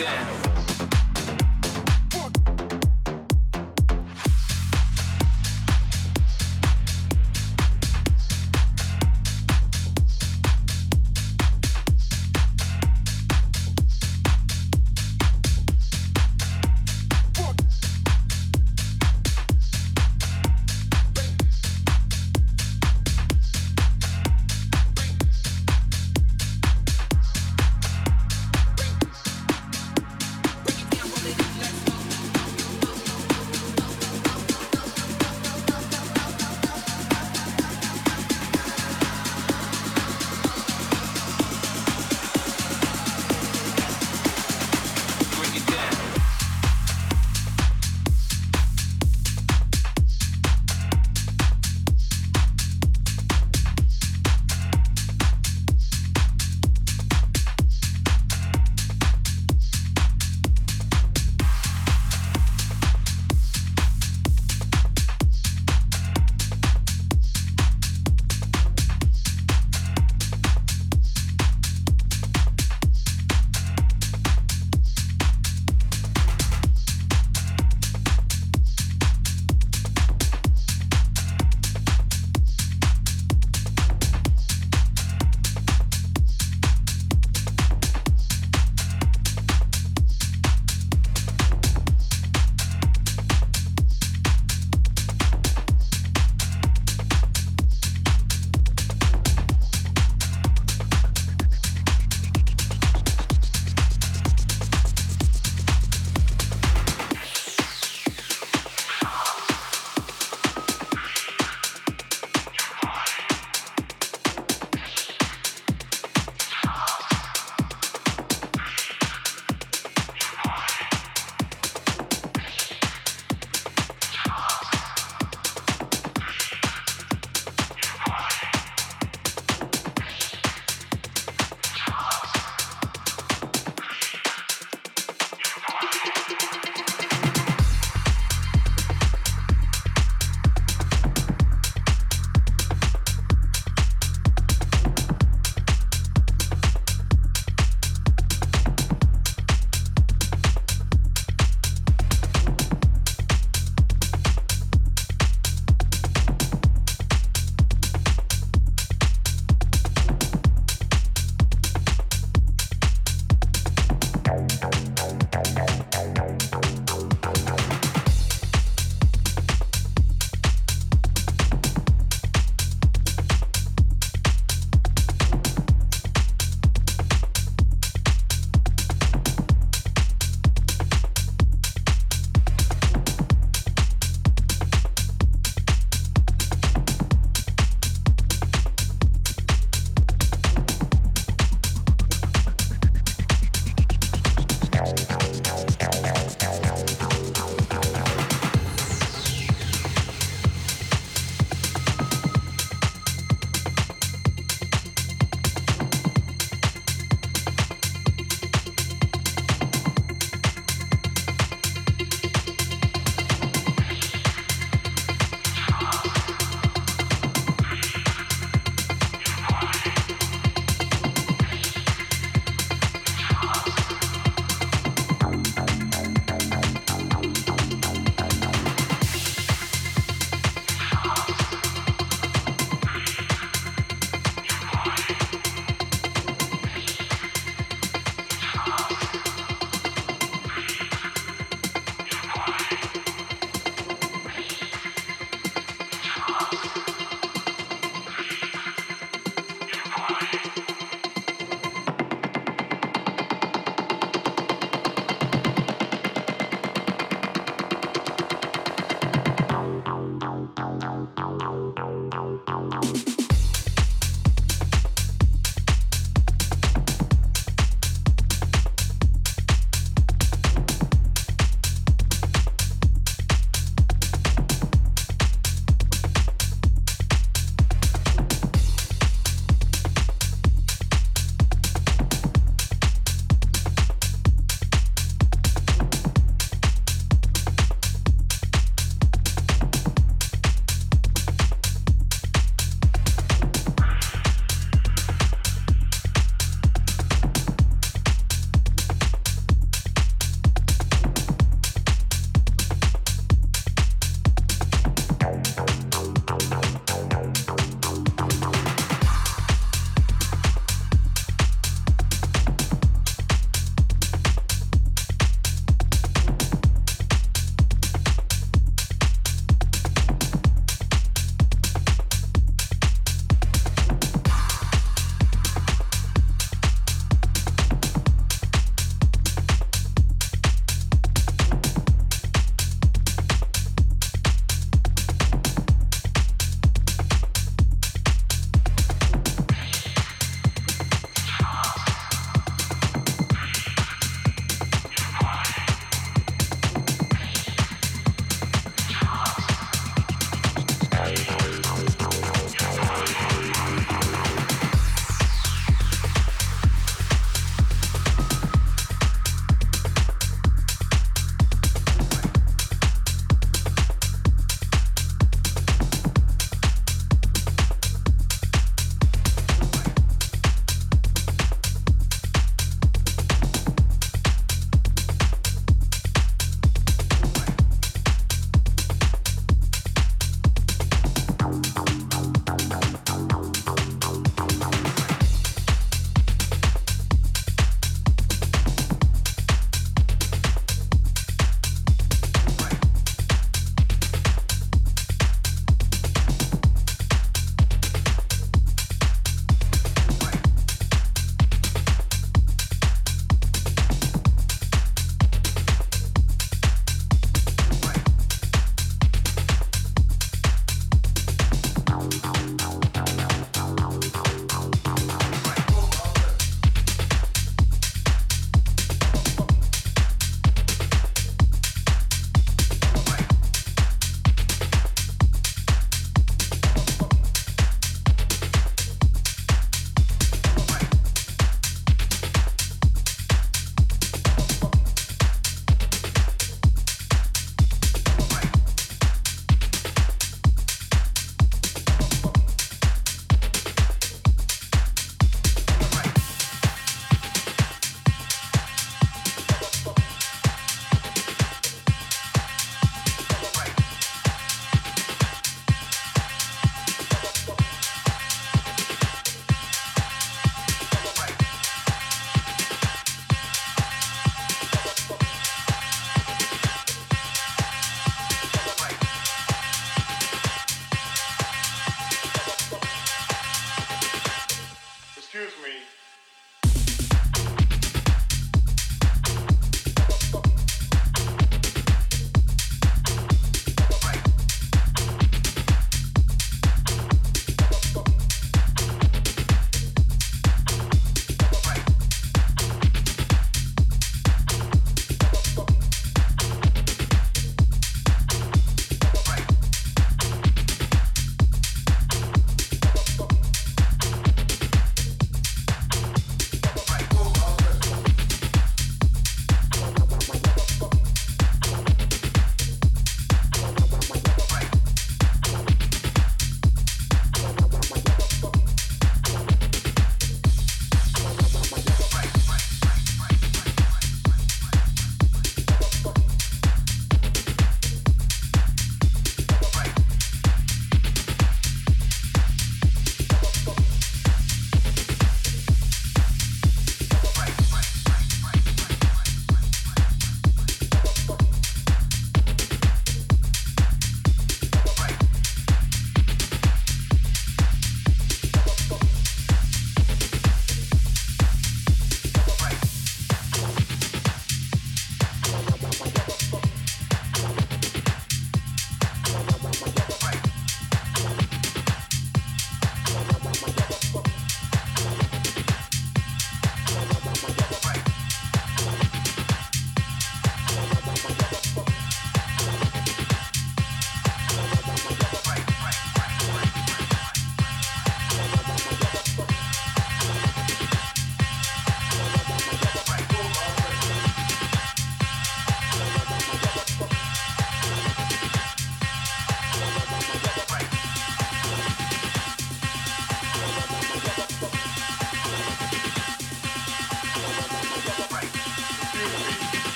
down.